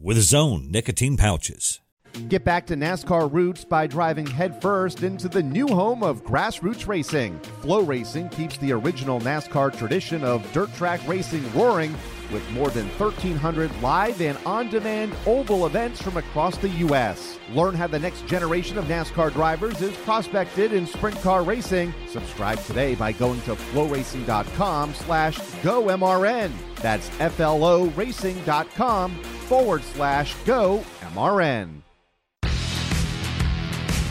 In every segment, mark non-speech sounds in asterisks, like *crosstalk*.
with his own nicotine pouches. Get back to NASCAR roots by driving headfirst into the new home of grassroots racing. FloRacing keeps the original NASCAR tradition of dirt track racing roaring with more than 1,300 live and on demand oval events from across the U.S. Learn how the next generation of NASCAR drivers is prospected in sprint car racing. Subscribe today by going to floracing.com slash GoMRN. That's FLORacing.com forward slash go MRN.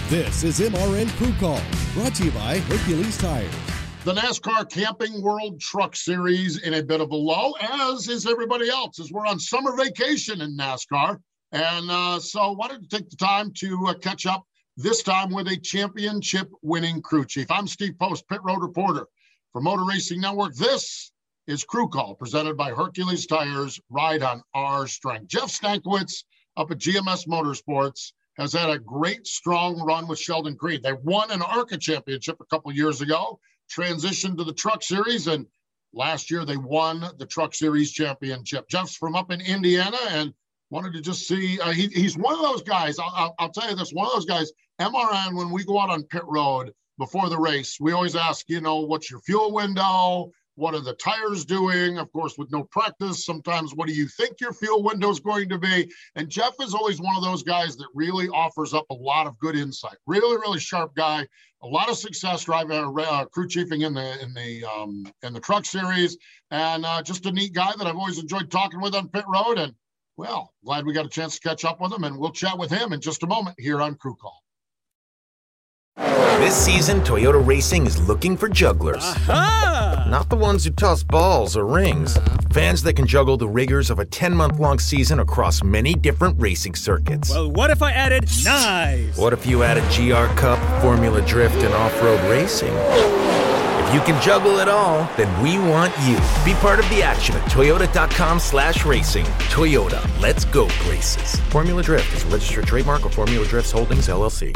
This is MRN Crew Call, brought to you by Hercules Tires. The NASCAR Camping World Truck Series in a bit of a lull, as is everybody else, as we're on summer vacation in NASCAR. And uh, so, wanted to take the time to uh, catch up this time with a championship winning crew chief. I'm Steve Post, pit road reporter for Motor Racing Network. This is Crew Call, presented by Hercules Tires. Ride on our strength. Jeff Stankiewicz up at GMS Motorsports has had a great, strong run with Sheldon Creed. They won an ARCA championship a couple years ago, transitioned to the Truck Series, and last year they won the Truck Series championship. Jeff's from up in Indiana and wanted to just see. Uh, he, he's one of those guys. I'll, I'll, I'll tell you this: one of those guys. MRN, when we go out on pit road before the race, we always ask, you know, what's your fuel window? What are the tires doing? Of course, with no practice, sometimes what do you think your fuel window is going to be? And Jeff is always one of those guys that really offers up a lot of good insight. Really, really sharp guy. A lot of success driving uh, crew chiefing in the in the um, in the truck series, and uh, just a neat guy that I've always enjoyed talking with on pit road. And well, glad we got a chance to catch up with him, and we'll chat with him in just a moment here on Crew Call. This season, Toyota Racing is looking for jugglers. Aha! Not the ones who toss balls or rings. Uh-huh. Fans that can juggle the rigors of a 10 month long season across many different racing circuits. Well, what if I added knives? What if you added GR Cup, Formula Drift, and off road racing? If you can juggle it all, then we want you. Be part of the action at toyota.com slash racing. Toyota, let's go places. Formula Drift is a registered trademark of Formula Drifts Holdings, LLC.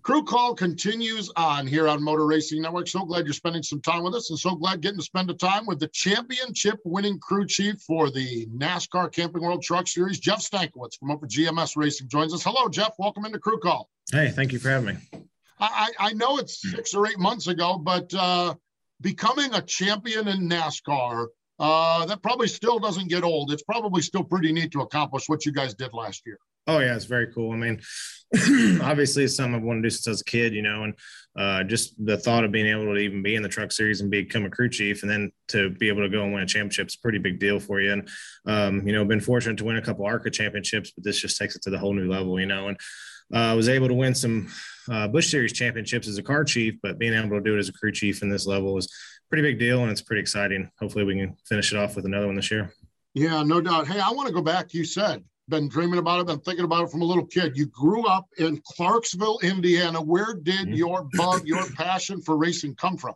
Crew Call continues on here on Motor Racing Network. So glad you're spending some time with us, and so glad getting to spend the time with the championship winning crew chief for the NASCAR Camping World Truck Series, Jeff Stankiewicz from at GMS Racing joins us. Hello, Jeff. Welcome into Crew Call. Hey, thank you for having me. I, I know it's six or eight months ago, but uh, becoming a champion in NASCAR, uh, that probably still doesn't get old. It's probably still pretty neat to accomplish what you guys did last year. Oh yeah, it's very cool. I mean, *clears throat* obviously it's something I've wanted to do since I was a kid, you know, and uh, just the thought of being able to even be in the truck series and become a crew chief, and then to be able to go and win a championship is a pretty big deal for you. And um, you know, been fortunate to win a couple ARCA championships, but this just takes it to the whole new level, you know. And uh, I was able to win some uh, Busch Series championships as a car chief, but being able to do it as a crew chief in this level is pretty big deal, and it's pretty exciting. Hopefully, we can finish it off with another one this year. Yeah, no doubt. Hey, I want to go back. You said been dreaming about it, been thinking about it from a little kid. You grew up in Clarksville, Indiana. Where did mm-hmm. your bug, your passion for racing come from?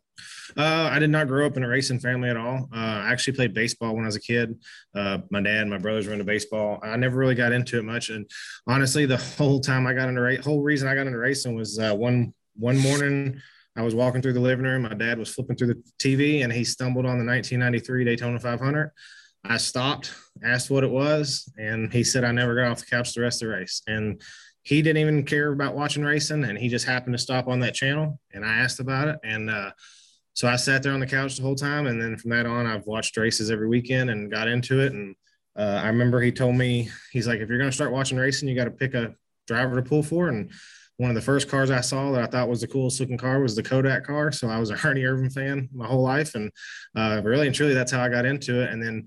Uh, I did not grow up in a racing family at all. Uh, I actually played baseball when I was a kid. Uh, my dad, and my brothers were into baseball. I never really got into it much, and honestly, the whole time I got into race, whole reason I got into racing was uh, one one morning. I was walking through the living room. My dad was flipping through the TV, and he stumbled on the 1993 Daytona 500. I stopped, asked what it was, and he said I never got off the couch the rest of the race. And he didn't even care about watching racing, and he just happened to stop on that channel. And I asked about it, and uh, so I sat there on the couch the whole time. And then from that on, I've watched races every weekend and got into it. And uh, I remember he told me he's like, if you're going to start watching racing, you got to pick a driver to pull for. And one of the first cars I saw that I thought was the coolest looking car was the Kodak car. So I was a Ernie Irvan fan my whole life. And uh, really and truly, that's how I got into it. And then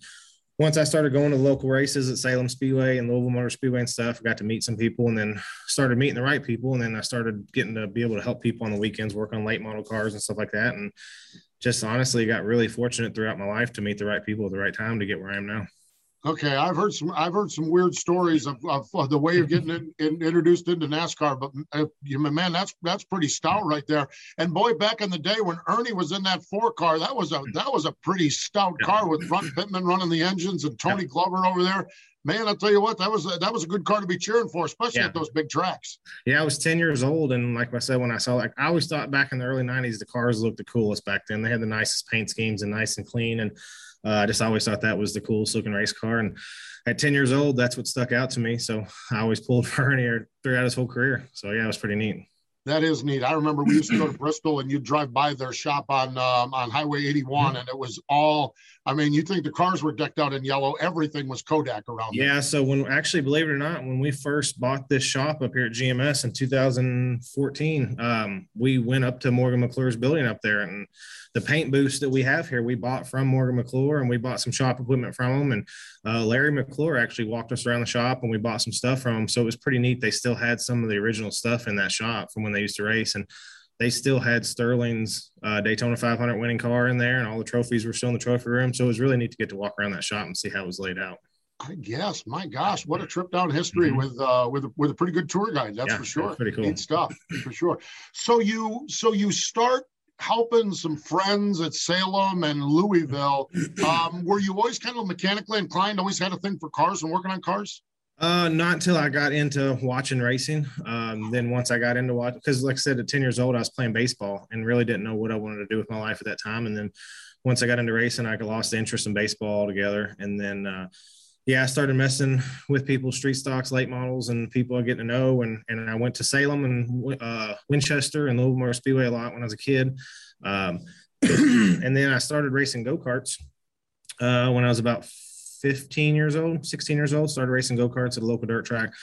once I started going to local races at Salem Speedway and Louisville Motor Speedway and stuff, I got to meet some people and then started meeting the right people. And then I started getting to be able to help people on the weekends, work on late model cars and stuff like that. And just honestly got really fortunate throughout my life to meet the right people at the right time to get where I am now. Okay, I've heard some. I've heard some weird stories of, of, of the way you're getting in, in, introduced into NASCAR. But uh, you, man, that's that's pretty stout right there. And boy, back in the day when Ernie was in that four car, that was a that was a pretty stout car with Runt Pittman running the engines and Tony Glover over there. Man, I'll tell you what, that was a, that was a good car to be cheering for, especially yeah. at those big tracks. Yeah, I was 10 years old, and like I said, when I saw like I always thought back in the early 90s, the cars looked the coolest back then. They had the nicest paint schemes and nice and clean and uh, I just always thought that was the coolest looking race car. And at 10 years old, that's what stuck out to me. So I always pulled *laughs* for Ernie throughout his whole career. So yeah, it was pretty neat. That is neat. I remember we used to go to Bristol and you'd drive by their shop on um, on Highway 81, and it was all. I mean, you think the cars were decked out in yellow? Everything was Kodak around. Yeah. There. So when actually, believe it or not, when we first bought this shop up here at GMS in 2014, um, we went up to Morgan McClure's building up there, and the paint booths that we have here, we bought from Morgan McClure, and we bought some shop equipment from them. And uh, Larry McClure actually walked us around the shop, and we bought some stuff from them. So it was pretty neat. They still had some of the original stuff in that shop from when they used to race, and they still had Sterling's uh, Daytona 500 winning car in there, and all the trophies were still in the trophy room. So it was really neat to get to walk around that shop and see how it was laid out. I guess. My gosh, what a trip down history mm-hmm. with uh, with with a pretty good tour guide. That's yeah, for sure. Pretty cool Neat stuff for sure. So you so you start helping some friends at Salem and Louisville. *clears throat* Um, were you always kind of mechanically inclined? Always had a thing for cars and working on cars? Uh, not until I got into watching racing. Um, then once I got into watch, because like I said, at 10 years old, I was playing baseball and really didn't know what I wanted to do with my life at that time. And then once I got into racing, I lost interest in baseball altogether. And then, uh, yeah, I started messing with people, street stocks, late models, and people I get to know. And and I went to Salem and uh, Winchester and Louisville Speedway a lot when I was a kid. Um, *clears throat* and then I started racing go karts uh, when I was about 15 years old, 16 years old. Started racing go karts at a local dirt track.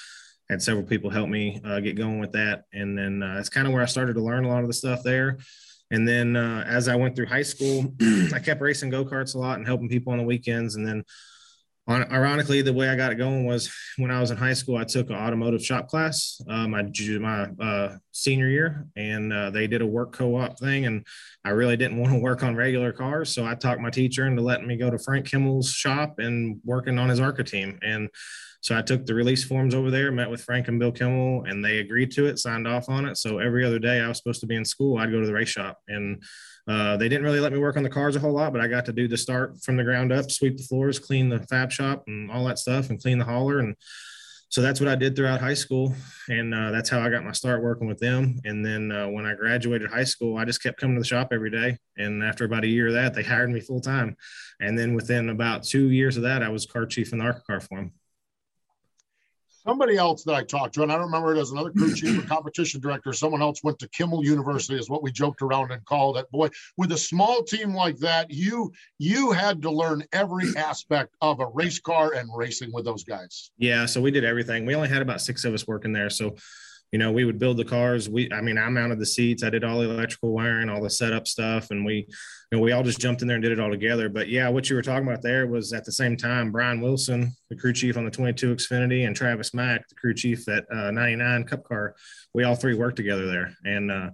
Had several people help me uh, get going with that, and then uh, it's kind of where I started to learn a lot of the stuff there. And then uh, as I went through high school, *clears throat* I kept racing go karts a lot and helping people on the weekends. And then ironically, the way I got it going was when I was in high school, I took an automotive shop class uh, my my uh, senior year, and uh, they did a work co-op thing, and I really didn't *laughs* want to work on regular cars, so I talked my teacher into letting me go to Frank Kimmel's shop and working on his ARCA team, and so I took the release forms over there, met with Frank and Bill Kimmel, and they agreed to it, signed off on it. So every other day I was supposed to be in school, I'd go to the race shop and uh, they didn't really let me work on the cars a whole lot, but I got to do the start from the ground up, sweep the floors, clean the fab shop, and all that stuff, and clean the hauler. And so that's what I did throughout high school, and uh, that's how I got my start working with them. And then uh, when I graduated high school, I just kept coming to the shop every day. And after about a year of that, they *laughs* hired me full time. And then within about two years of that, I was car chief in the ARCA car for them somebody else that I talked to, and I don't remember it as another crew chief or competition director, someone else went to Kimmel University, is what we joked around and called it. Boy, with a small team like that, you you had to learn every aspect of a race car and racing with those guys. Yeah, so we did everything. We only had about six of us working there, so you know, we would build the cars. We, I mean, I mounted the seats. I did all the electrical wiring, all the setup stuff, and we, you know, we all just jumped in there and did it all together. But yeah, what you were talking about there was at the same time, Brian Wilson, the crew chief on the 22 Xfinity, and Travis Mack, the crew chief at uh, 99 Cup Car. We all three worked together there, and uh,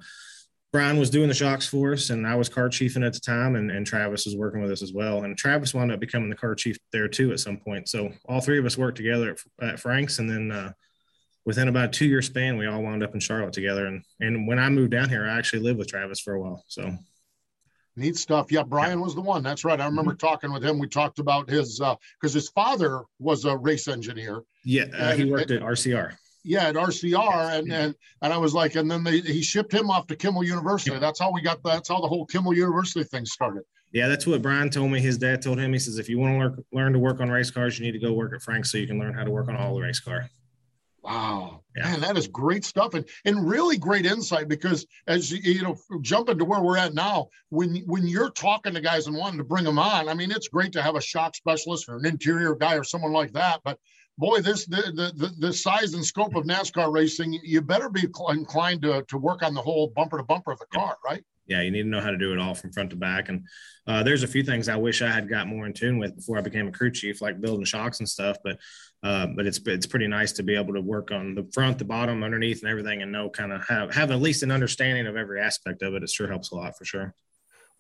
Brian was doing the shocks for us, and I was car chiefing at the time, and, and Travis was working with us as well. And Travis wound up becoming the car chief there too at some point. So all three of us worked together at, at Frank's, and then. Uh, within about a two year span, we all wound up in Charlotte together. And and when I moved down here, I actually lived with Travis for a while. So neat stuff. Yeah, Brian was the one. That's right. I remember mm-hmm. talking with him. We talked about his because uh, his father was a race engineer. Yeah, uh, he worked at RCR. Yeah, at RCR, and and and I was like, and then they he shipped him off to Kimmel University. That's how we got. That's how the whole Kimmel University thing started. Yeah, that's what Brian told me. His dad told him. He says, if you want to learn, learn to work on race cars, you need to go work at Frank's so you can learn how to work on all the race car. Wow, yeah. man, that is great stuff and and really great insight because as you know, jumping to where we're at now, when when you're talking to guys and wanting to bring them on, I mean, it's great to have a shock specialist or an interior guy or someone like that, but boy, this the, the the size and scope of NASCAR racing, you better be inclined to to work on the whole bumper to bumper of the car, right? Yeah, you need to know how to do it all from front to back. And uh, there's a few things I wish I had got more in tune with before I became a crew chief, like building shocks and stuff. But uh, but it's it's pretty nice to be able to work on the front, the bottom, underneath, and everything, and know kind of have have at least an understanding of every aspect of it. It sure helps a lot for sure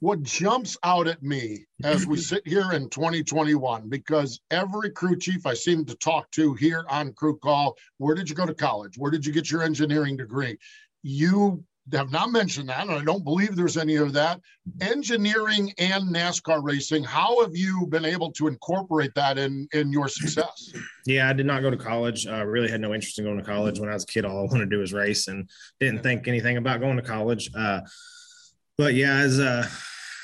what jumps out at me as we *laughs* sit here in 2021 because every crew chief i seem to talk to here on crew call where did you go to college where did you get your engineering degree you have not mentioned that and i don't believe there's any of that. Engineering and nascar racing how have you been able to incorporate that in in your success? Yeah i did not go to college. I uh, really had no interest in going to college. When i was a kid all i wanted to do was race and didn't think anything about going to college. Uh, but yeah as uh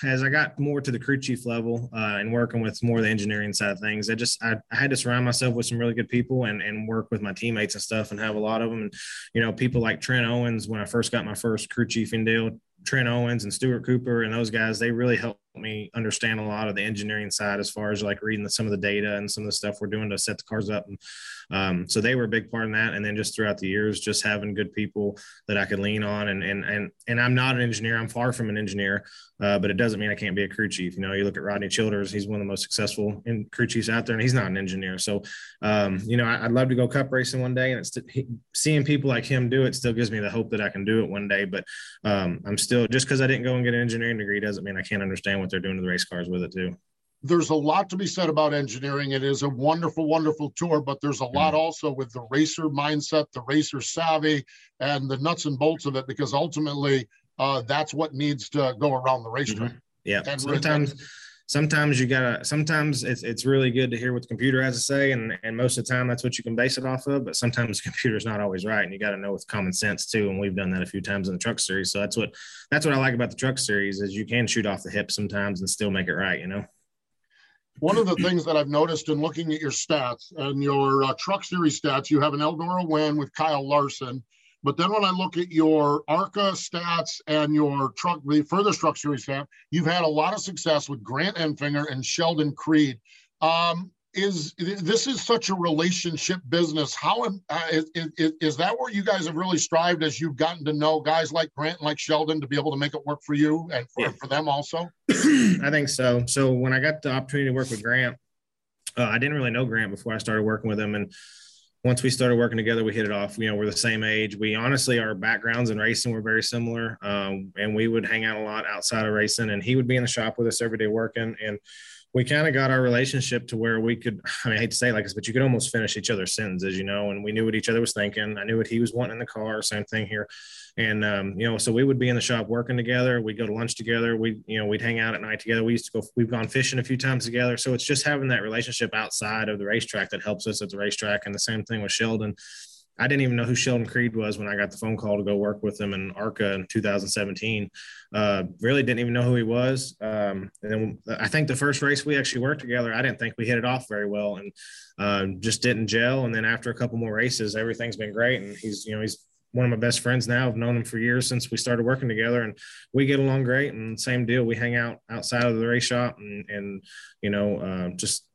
as I got more to the crew chief level uh, and working with more of the engineering side of things, I just I, I, had to surround myself with some really good people and and work with my teammates and stuff and have a lot of them. And you know, people like Trent Owens when I first got my first crew chiefing deal, Trent Owens and Stewart Cooper and those guys, they really helped me understand a lot of the engineering side as far as like reading the, some of the data and some of the stuff we're doing to set the cars up. And um, so they were a big part in that. And then just throughout the years, just having good people that I could lean on. And and and and I'm not an engineer. I'm far from an engineer, uh, but it doesn't mean I can't be a crew chief. You know, you look at Rodney Childers; he's one of the most successful in crew chiefs out there, and he's not an engineer. So, um, you know, I, would love to go cup racing one day, and it's seeing people like him do it still gives me the hope that I can do it one day. But um, I'm still just because I didn't go and get an engineering degree doesn't mean I can't understand what they're doing to the race cars with it too. There's a lot to be said about engineering. It is a wonderful, wonderful tour, but there's a lot also with the racer mindset, the racer savvy, and the nuts and bolts of it, because ultimately uh, that's what needs to go around the racetrack. Mm-hmm. Yeah. And sometimes sometimes you gotta sometimes it's it's really good to hear what the computer has to say and and most of the time that's what you can base it off of but sometimes the *laughs* computer's not always right and you got to know with common sense too and we've done that a few times in the truck series so that's what that's what i like about the truck series is you can shoot off the hip sometimes and still make it right you know one of the things that I've noticed in looking at your stats and your uh, truck series stats, you have an Eldora win with Kyle Larson. But then when I look at your ARCA stats and your truck, the further truck series stat, you've had a lot of success with Grant Enfinger and Sheldon Creed. Um, is this is such a relationship business? How uh, is, is, is, that where you guys have really strived as you've gotten to know guys like Grant and like Sheldon to be able to make it work for you and for, yeah. for them also? *clears throat* I think so. So when I got the opportunity to work with Grant, uh, I didn't really know Grant before I started working with him, and once we started working together, we hit it off. You know, we're the same age. We honestly, our backgrounds in racing were very similar. Um, and we would hang out a lot outside of racing. And he would be in the shop with us every day working. And we kind of got our relationship to where we could, *laughs* I mean, I hate to say like this, but you could almost finish each other's sentences, you know, and we knew what each other was thinking. I knew what he was wanting in the car, same thing here. And, um, you know, so we would be in the shop working together. We'd go to lunch together. We, you know, we'd hang out at night together. We used to go, we've gone fishing a few times together. So it's just having that relationship outside of the racetrack that helps us at the racetrack. And the same thing with Sheldon. I didn't even know who Sheldon Creed was when I got the phone call to go work with him in ARCA in 2017. Uh, really didn't even know who he was. Um, and then I think the first race we actually worked together, I didn't think we hit it off very well and uh, just didn't gel. And then after a couple more races, everything's been great. And he's, you know, he's one of my best friends now. I've known him for years since we started working together, and we get along great. And same deal, we hang out outside of the race shop, and, and you know, uh, just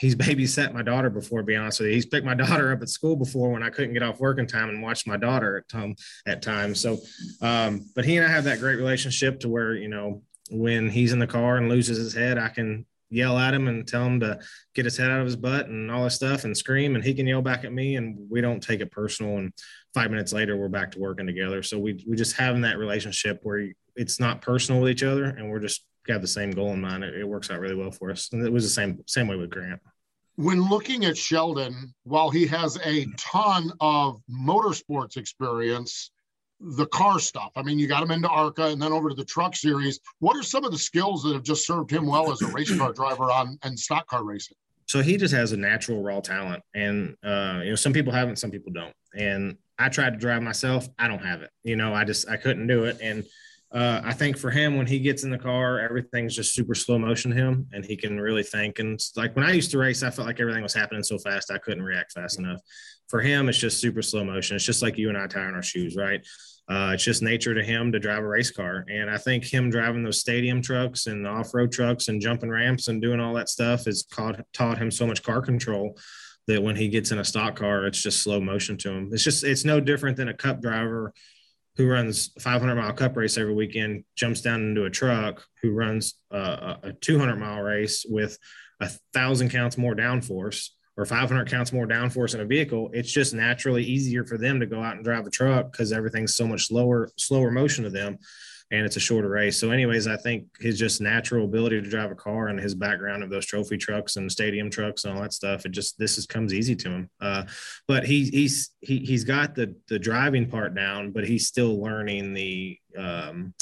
he's *laughs* babysat my daughter before. To be honest with you, he's picked my *laughs* daughter up at school before when I couldn't get off working time and watched my daughter at time at times. So, um, but he and I have that great relationship to where you know when he's in the car and loses his head, I can yell at him and tell him to get his head out of his butt and all this stuff and scream and he can yell back at me and we don't take it personal and five minutes later we're back to working together so we we just having that relationship where it's not personal with each other and we're just got the same goal in mind it, it works out really well for us and it was the same same way with grant when looking at sheldon while he has a ton of motorsports experience the car stuff. I mean, you got him into ARCA and then over to the truck series. What are some of the skills that have just served him well as a race car *clears throat* driver on and stock car racing? So he just has a natural raw talent, and uh, you know, some people have it, some people don't. And I tried to drive myself. I don't have it. You know, I just I couldn't do it. And uh, I think for him, when he gets in the car, everything's just super slow motion to him, and he can really think. And like when I used to race, I felt like everything was happening so fast I couldn't react fast enough. For him, it's just super slow motion. It's just like you and I tying our shoes, right? Uh, it's just nature to him to drive a race car. And I think him driving those stadium trucks and off road trucks and jumping ramps and doing all that stuff has taught, taught him so much car control that when he gets in a stock car, it's just slow motion to him. It's just it's no different than a cup driver who runs 500 mile cup race every weekend jumps down into a truck who runs uh, a 200 mile race with a thousand counts more downforce or 500 counts more downforce in a vehicle it's just naturally easier for them to go out and drive a truck because everything's so much slower slower motion to them and it's a shorter race. So, anyways, I think his just natural ability to drive a car and his background of those trophy trucks and stadium trucks and all that stuff, it just this is comes easy to him. Uh, but he, he's he, he's got the the driving part down, but he's still learning the um,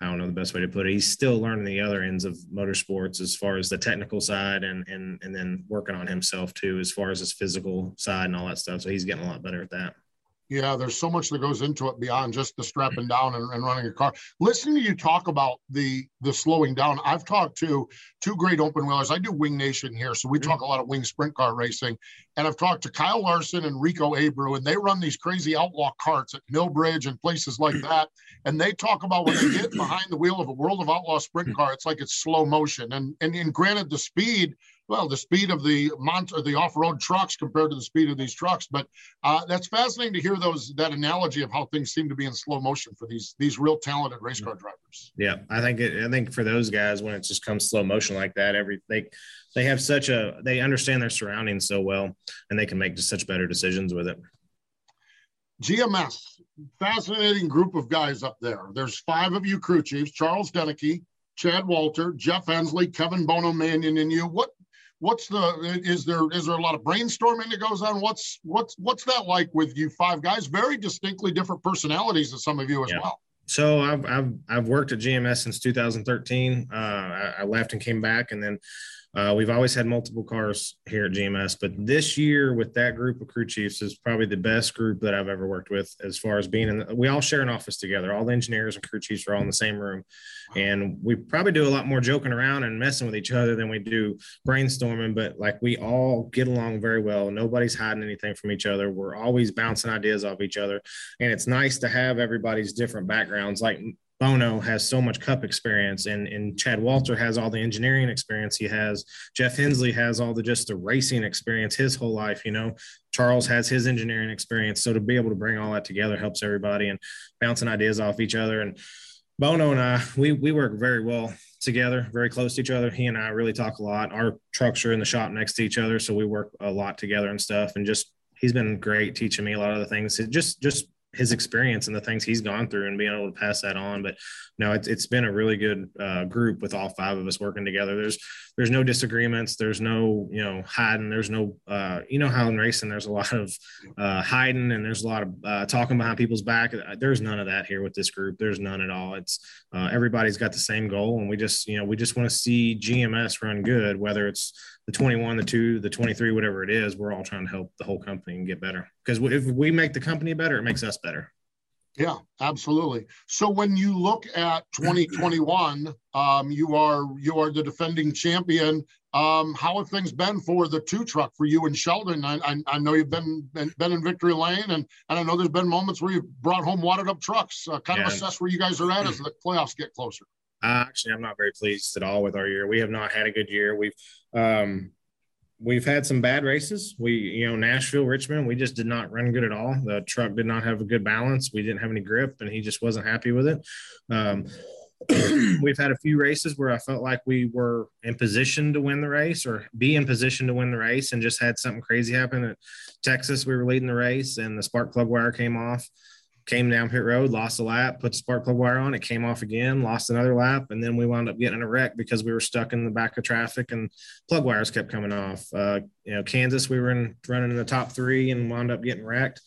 I don't know the best way to put it. He's still learning the other ends of motorsports as far as the technical side and and and then working on himself too as far as his physical side and all that stuff. So he's getting a lot better at that. Yeah, there's so much that goes into it beyond just the strapping mm-hmm. down and, and, running a car. Listening to you talk about the the slowing down, I've talked to two great open wheelers. I do Wing Nation here, so we talk mm-hmm. a lot of wing sprint car racing. And I've talked to Kyle Larson and Rico Abreu, and they run these crazy outlaw carts at Millbridge and places like *clears throat* that. And they talk about when they get *clears throat* behind the wheel of a World of Outlaw sprint hmm. car, it's like it's slow motion. And and, and granted, the speed well, the speed of the monster, the off-road trucks compared to the speed of these trucks. But uh, that's fascinating to hear those that analogy of how things seem to be in slow motion for these these real talented race car drivers. Yeah, I think it, I think for those guys when it just comes slow motion like that, every they they have such a they understand their surroundings so well, and they can make just such better decisions with it. GMS, fascinating group of guys up there. There's five of you crew chiefs: Charles Denike, Chad Walter, Jeff Hensley, Kevin Bono Manion, and you. What what's the is there is there a lot of brainstorming that goes on? What's what's what's that like with you five guys? Very distinctly different personalities than some of you as yeah. well. So I've, I've i've worked at gms since 2013 uh, I, I, left and came back and then uh, we've always had multiple cars here at GMS, but this year with that group of crew chiefs is probably the best group that I've ever worked with as far as being in. The, we all share an office together. All the engineers and crew chiefs are all in the same room, and we probably do a lot more joking around and messing with each other than we do brainstorming. But like we all get along very well. Nobody's hiding anything from each other. We're always bouncing ideas off each other, and it's nice to have everybody's different backgrounds. Like Bono has so much cup experience and, and Chad Walter has all the engineering experience he has. Jeff Hensley has all the just the racing experience his whole life, you know. Charles has his engineering experience. So to be able to bring all that together helps everybody and bouncing ideas off each other. And Bono and I, we we work very well together, very close to each other. He and I really talk a lot. Our trucks are in the shop next to each other, so we work a lot together and stuff. And just he's been great teaching me a lot of the things. Just just his experience and the things he's gone through and being able to pass that on. But no, it's, it's been a really good uh, group with all five of us working together. There's there's no disagreements. There's no you know hiding. There's no uh, you know how in racing there's a lot of uh, hiding and there's a lot of uh, talking behind people's back. There's none of that here with this group. There's none at all. It's uh, everybody's got the same goal, and we just you know we just want to see GMS run good, whether it's the 21, the two, the 23, whatever it is, we're all trying to help the whole company and get better. Because if we make the company better, it makes us better. Yeah, absolutely. So when you look at *clears throat* 2021, um, you are you are the defending champion. Um, how have things been for the two truck for you and Sheldon? I, I, I know you've been, been, been in victory lane, and and I know there's been moments where you've brought home wadded up trucks. Uh, kind yeah. of assess where you guys are at as the playoffs get closer. Uh, actually, I'm not very pleased at all with our year. We have not had a good year. We've um, we've had some bad races. We, you know, Nashville, Richmond, we just did not run good at all. The truck did not have a good balance. We didn't have any grip, and he just wasn't happy with it. Um, *clears throat* we've had a few races where I felt like we were in position to win the race or be in position to win the race, and just had something crazy happen. At Texas, we were leading the race, and the spark plug wire came off came down pit road, lost a lap, put the spark plug wire on, it came off again, lost another lap, and then we wound up getting in a wreck because we were stuck in the back of traffic and plug wires kept coming off. Uh, you know, Kansas, we were in, running in the top three and wound up getting wrecked.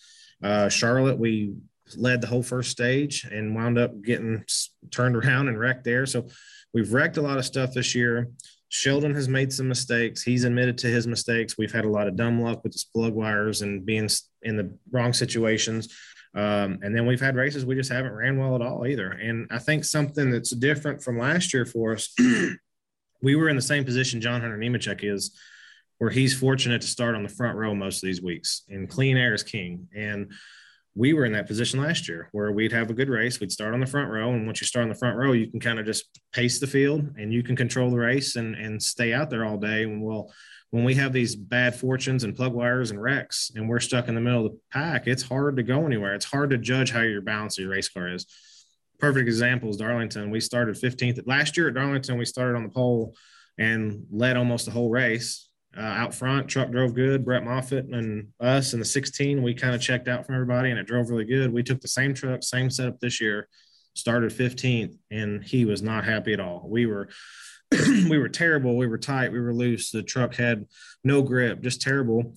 Uh, Charlotte, we led the whole first stage and wound up getting turned around and wrecked there. So we've wrecked a lot of stuff this year. Sheldon has made some mistakes. He's admitted to his mistakes. We've had a lot of dumb luck with the plug wires and being in the wrong situations. Um, and then we've had races we just haven't ran well at all either. And I think something that's different from last year for us, *clears throat* we were in the same position John Hunter Nemechek is, where he's fortunate to start on the front row most of these weeks. And clean air is king. And we were in that position last year where we'd have a good race. We'd start on the front row. And once you start on the front row, you can kind of just pace the field and you can control the race and, and stay out there all day. And we'll, when we have these bad fortunes and plug wires and wrecks and we're stuck in the middle of the pack, it's hard to go anywhere. It's hard to judge how your balance of your race car is. Perfect example is Darlington. We started 15th last year at Darlington. We started on the pole and led almost the whole race uh, out front. Truck drove good. Brett Moffitt and us in the 16, we kind of checked out from everybody and it drove really good. We took the same truck, same setup this year, started 15th, and he was not happy at all. We were we were terrible. We were tight. We were loose. The truck had no grip, just terrible.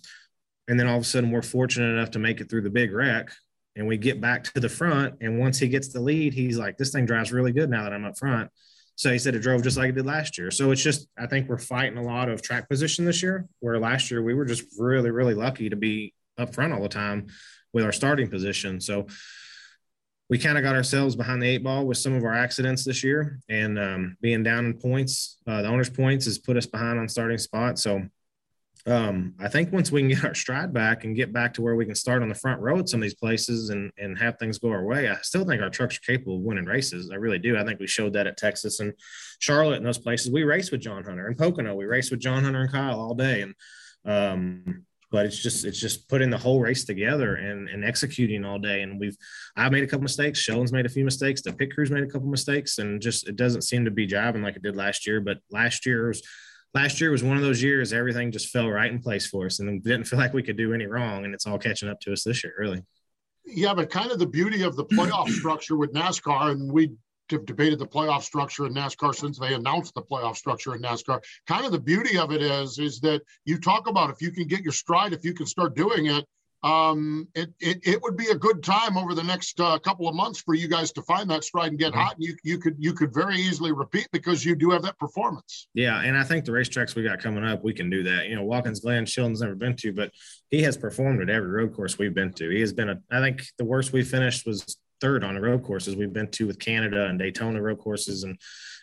And then all of a sudden, we're fortunate enough to make it through the big wreck. And we get back to the front. And once he gets the lead, he's like, This thing drives really good now that I'm up front. So he said it drove just like it did last year. So it's just, I think we're fighting a lot of track position this year, where last year we were just really, really lucky to be up front all the time with our starting position. So we kind of got ourselves behind the eight ball with some of our accidents this year and um, being down in points, uh, the owner's points has put us behind on starting spot. So um, I think once we can get our stride back and get back to where we can start on the front row at some of these places and, and have things go our way, I still think our trucks are capable of winning races. I really do. I think we showed that at Texas and Charlotte and those places. We raced with John Hunter and Pocono. We raced with John Hunter and Kyle all day. And, um, but it's just it's just putting the whole race together and, and executing all day. And we've I've made a couple mistakes. Sheldon's made a few mistakes. The pit crew's made a couple mistakes, and just it doesn't seem to be jiving like it did last year. But last year was last year was one of those years everything just fell right in place for us and didn't feel *laughs* like we could do any wrong and it's all catching up to us this year really yeah but kind of the beauty of the playoff *laughs* structure with nascar and we have debated the playoff structure in nascar since they announced the playoff structure in nascar kind of the beauty of it is is that you talk about if you can get your stride if you can start doing it um, it, it, it would be a good time over the next uh, couple of months for you guys to find that stride and get mm-hmm. hot. And you, you could you could very easily repeat because you do have that performance. Yeah, and I think the racetracks we got coming up, we can do that. You know, Watkins Glen, Sheldon's never been to, but he has performed at every road course we've been to. He has been a. I think the worst we finished was third on the road courses we've been to with Canada and Daytona road courses and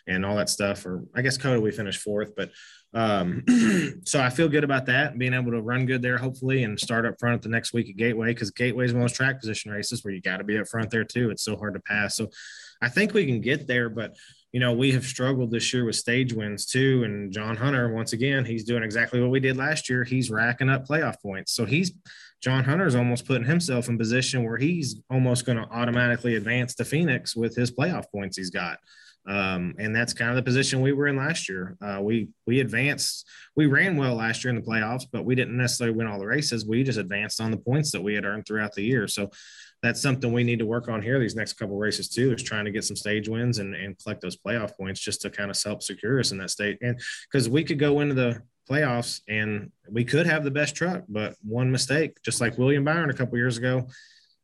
and all that stuff. Or I guess COTA we finished fourth, but um, *clears throat* so I feel good about that, being able to run good there, hopefully, and start up front at the next week at Gateway because Gateway is one of those track position races where you got to be up front there too. It's so hard to pass. So I think we can get there, but you know, we have struggled this year with stage wins too. And John Hunter, once again, he's doing exactly what we did last year. He's racking up playoff points. So he's John Hunter's almost putting himself in position where he's almost going to automatically advance to Phoenix with his playoff points he's got. Um, and that's kind of the position we were in last year. Uh, we we advanced, we ran well last year in the playoffs, but we didn't necessarily win all the races. We just advanced on the points that we had earned throughout the year. So that's something we need to work on here these next couple races too. Is trying to get some stage wins and, and collect those playoff points just to kind of help secure us in that state. And because we could go into the playoffs and we could have the best truck, but one mistake, just like William Byron a couple years ago,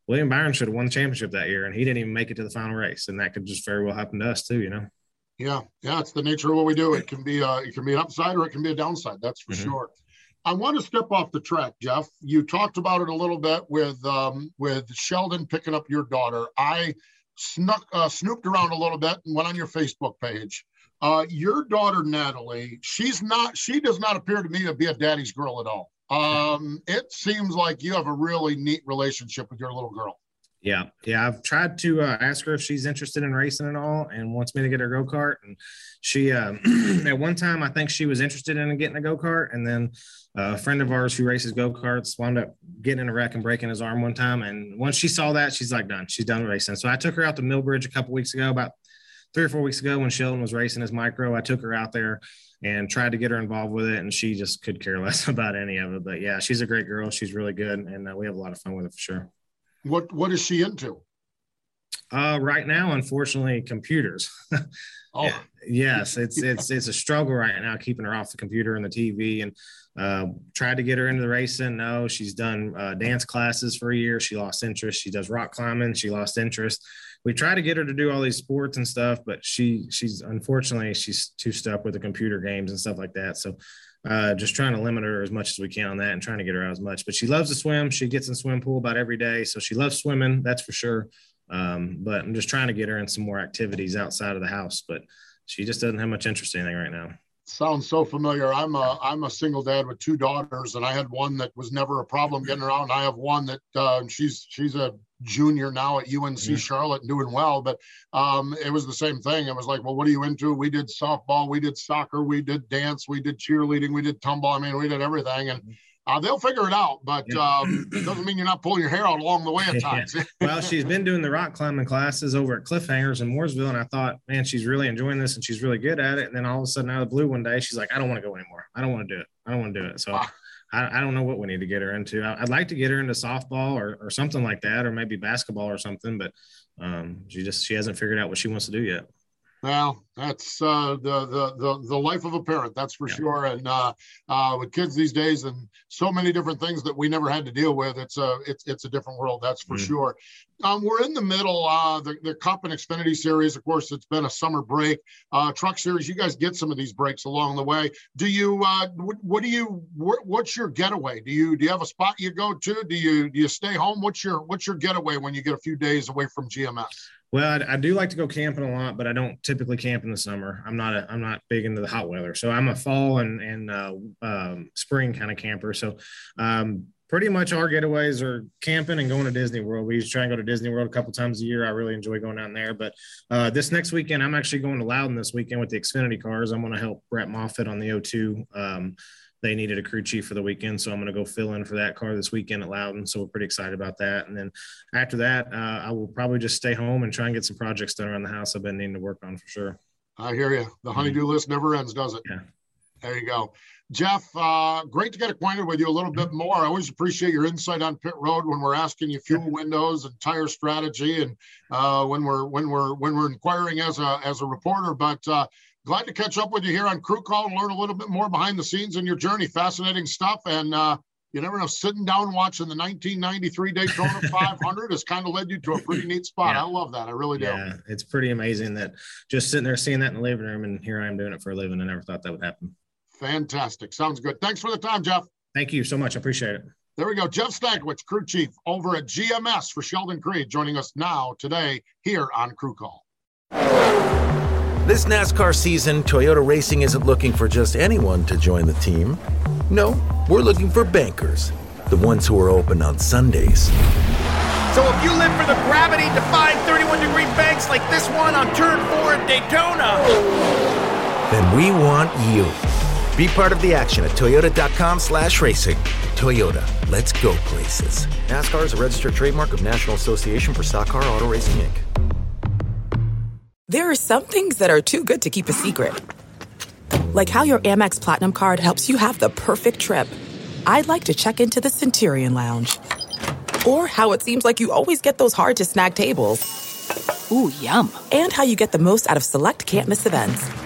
William Byron should have won the championship that year, and he didn't even make it to the final race, and that could just very well happen to us too. You know. Yeah, yeah, it's the nature of what we do. It can be uh, it can be an upside or it can be a downside. That's for mm-hmm. sure. I want to step off the track, Jeff. You talked about it a little bit with um, with Sheldon picking up your daughter. I snuck uh, snooped around a little bit and went on your Facebook page. Uh, your daughter Natalie, she's not. She does not appear to me to be a daddy's girl at all. Um, it seems like you have a really neat relationship with your little girl. Yeah, yeah. I've tried to uh, ask her if she's interested in racing at all, and wants me to get her go kart. And she, uh, *clears throat* at one time, I think she was interested in getting a go kart, and then uh, a friend of ours who races go karts wound up getting in a wreck and breaking his arm one time. And once she saw that, she's like, done. She's done racing. So I took her out to Millbridge a couple weeks ago, about three or four weeks ago, when Sheldon was racing his micro. I took her out there and tried to get her involved with it, and she just could care *laughs* less about any of it. But yeah, she's a great girl. She's really good, and uh, we have a lot of fun with it for sure. What What is she into? Uh, right now, unfortunately, computers. oh. *laughs* yes, it's it's it's a struggle right now keeping her off the computer and the TV. And uh, tried to get her into the racing. No, she's done uh, dance classes for a year. She lost interest. She does rock climbing. She lost interest we try to get her to do all these sports and stuff, but she she's unfortunately she's too stuck with the computer games and stuff like that. So uh, just trying to limit her as much as we can on that and trying to get her out as much. But she loves to swim. She gets in swim pool about every day, so she loves swimming. That's for sure. Um, but I'm just trying to get her in some more activities outside of the house. But she just doesn't have much interest in anything right now. Sounds so familiar. I'm a I'm a single dad with two daughters, and I had one that was never a problem getting around. I have one that uh, she's she's a junior now at UNC mm-hmm. Charlotte doing well. But um, it was the same thing. It was like, well, what are you into? We did softball, we did soccer, we did dance, we did cheerleading, we did tumble. I mean, we did everything. And. Uh, they'll figure it out, but yeah. um, it doesn't mean you're not pulling your hair out along the way at *laughs* times. *laughs* well, she's been doing the rock climbing classes over at Cliffhangers in Mooresville, and I thought, man, she's really enjoying this and she's really good at it. And then all of a sudden, out of the blue, one day, she's like, I don't want to go anymore. I don't want to do it. I don't want to do it. So. I, I, don't know what we need to get her into. I, would like to get her into softball or, or something like that, or maybe basketball or something, but um, she just she hasn't figured out what she wants to do yet. Well, that's uh, the, the the the life of a parent, that's for yeah. sure. And uh, uh, with kids these days, and so many different things that we never had to deal with, it's a it's it's a different world, that's for mm. sure. Um, we're in the middle, uh, the the Cup and Xfinity Series. Of course, it's been a summer break. Uh, truck Series, you guys get some of these breaks along the way. Do you? Uh, what, what do you? What, what's your getaway? Do you do you have a spot you go to? Do you do you stay home? What's your what's your getaway when you get a few days away from GMS? Well, I, I, do like to go camping a lot, but I don't typically camp in the summer. I'm not a, I'm not big into the hot weather, so I'm a fall and and uh, um, spring kind of camper. So, um, pretty much our getaways are camping and going to Disney World. We try and go to Disney World a couple times a year. I really enjoy going down there. But uh, this next weekend, I'm actually going to Loudon this weekend with the Xfinity cars. I'm going to help Brett Moffitt on the O2. Um, they needed a crew chief for the weekend, so I'm going to go fill in for that car this weekend at Loudon. So we're pretty excited about that. And then after that, uh, I will probably just stay home and try and get some projects done around the house I've been needing to work on for sure. I hear you. The honeydew mm-hmm. list never ends, does it? Yeah. There you go. Jeff, uh, great to get acquainted with you a little bit more. I always appreciate your insight on pit road when we're asking you fuel windows and tire strategy, and uh, when we're when we're when we're inquiring as a as a reporter. But uh, glad to catch up with you here on Crew Call and learn a little bit more behind the scenes in your journey. Fascinating stuff. And uh, you never know, sitting down watching the 1993 Daytona *laughs* 500 has kind of led you to a pretty neat spot. Yeah. I love that. I really do. Yeah, it's pretty amazing that just sitting there seeing that in the living room, and here I am doing it for a living. I never thought that would happen. Fantastic. Sounds good. Thanks for the time, Jeff. Thank you so much. I appreciate it. There we go. Jeff Stankiewicz, crew chief over at GMS for Sheldon Creed, joining us now today here on Crew Call. This NASCAR season, Toyota Racing isn't looking for just anyone to join the team. No, we're looking for bankers, the ones who are open on Sundays. So if you live for the gravity-defying 31-degree banks like this one on Turn 4 at Daytona, then we want you. Be part of the action at toyota.com slash racing. Toyota, let's go places. NASCAR is a registered trademark of National Association for Stock Car Auto Racing, Inc. There are some things that are too good to keep a secret. Like how your Amex Platinum card helps you have the perfect trip. I'd like to check into the Centurion Lounge. Or how it seems like you always get those hard to snag tables. Ooh, yum. And how you get the most out of select can't miss events.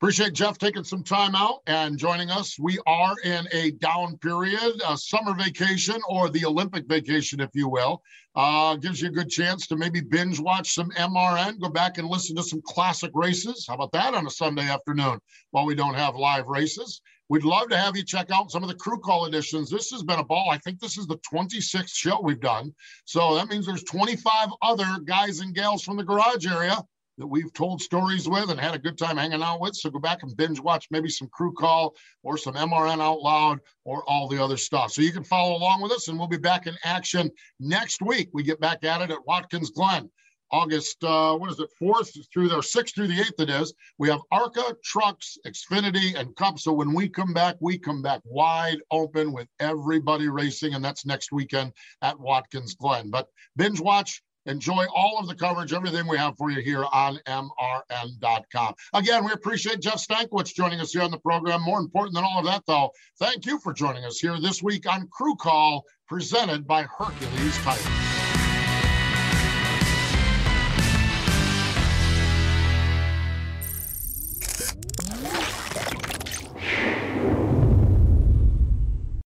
Appreciate Jeff taking some time out and joining us. We are in a down period, a summer vacation or the Olympic vacation, if you will. Uh, gives you a good chance to maybe binge watch some MRN, go back and listen to some classic races. How about that on a Sunday afternoon while we don't have live races? We'd love to have you check out some of the crew call editions. This has been a ball. I think this is the 26th show we've done. So that means there's 25 other guys and gals from the garage area that we've told stories with and had a good time hanging out with. So go back and binge watch maybe some crew call or some MRN out loud or all the other stuff. So you can follow along with us and we'll be back in action next week. We get back at it at Watkins Glen. August, uh, what is it, 4th through the 6th through the 8th, it is. We have ARCA, Trucks, Xfinity, and Cup. So when we come back, we come back wide open with everybody racing, and that's next weekend at Watkins Glen. But binge watch, enjoy all of the coverage, everything we have for you here on MRN.com. Again, we appreciate Jeff Stankiewicz joining us here on the program. More important than all of that, though, thank you for joining us here this week on Crew Call, presented by Hercules Tires.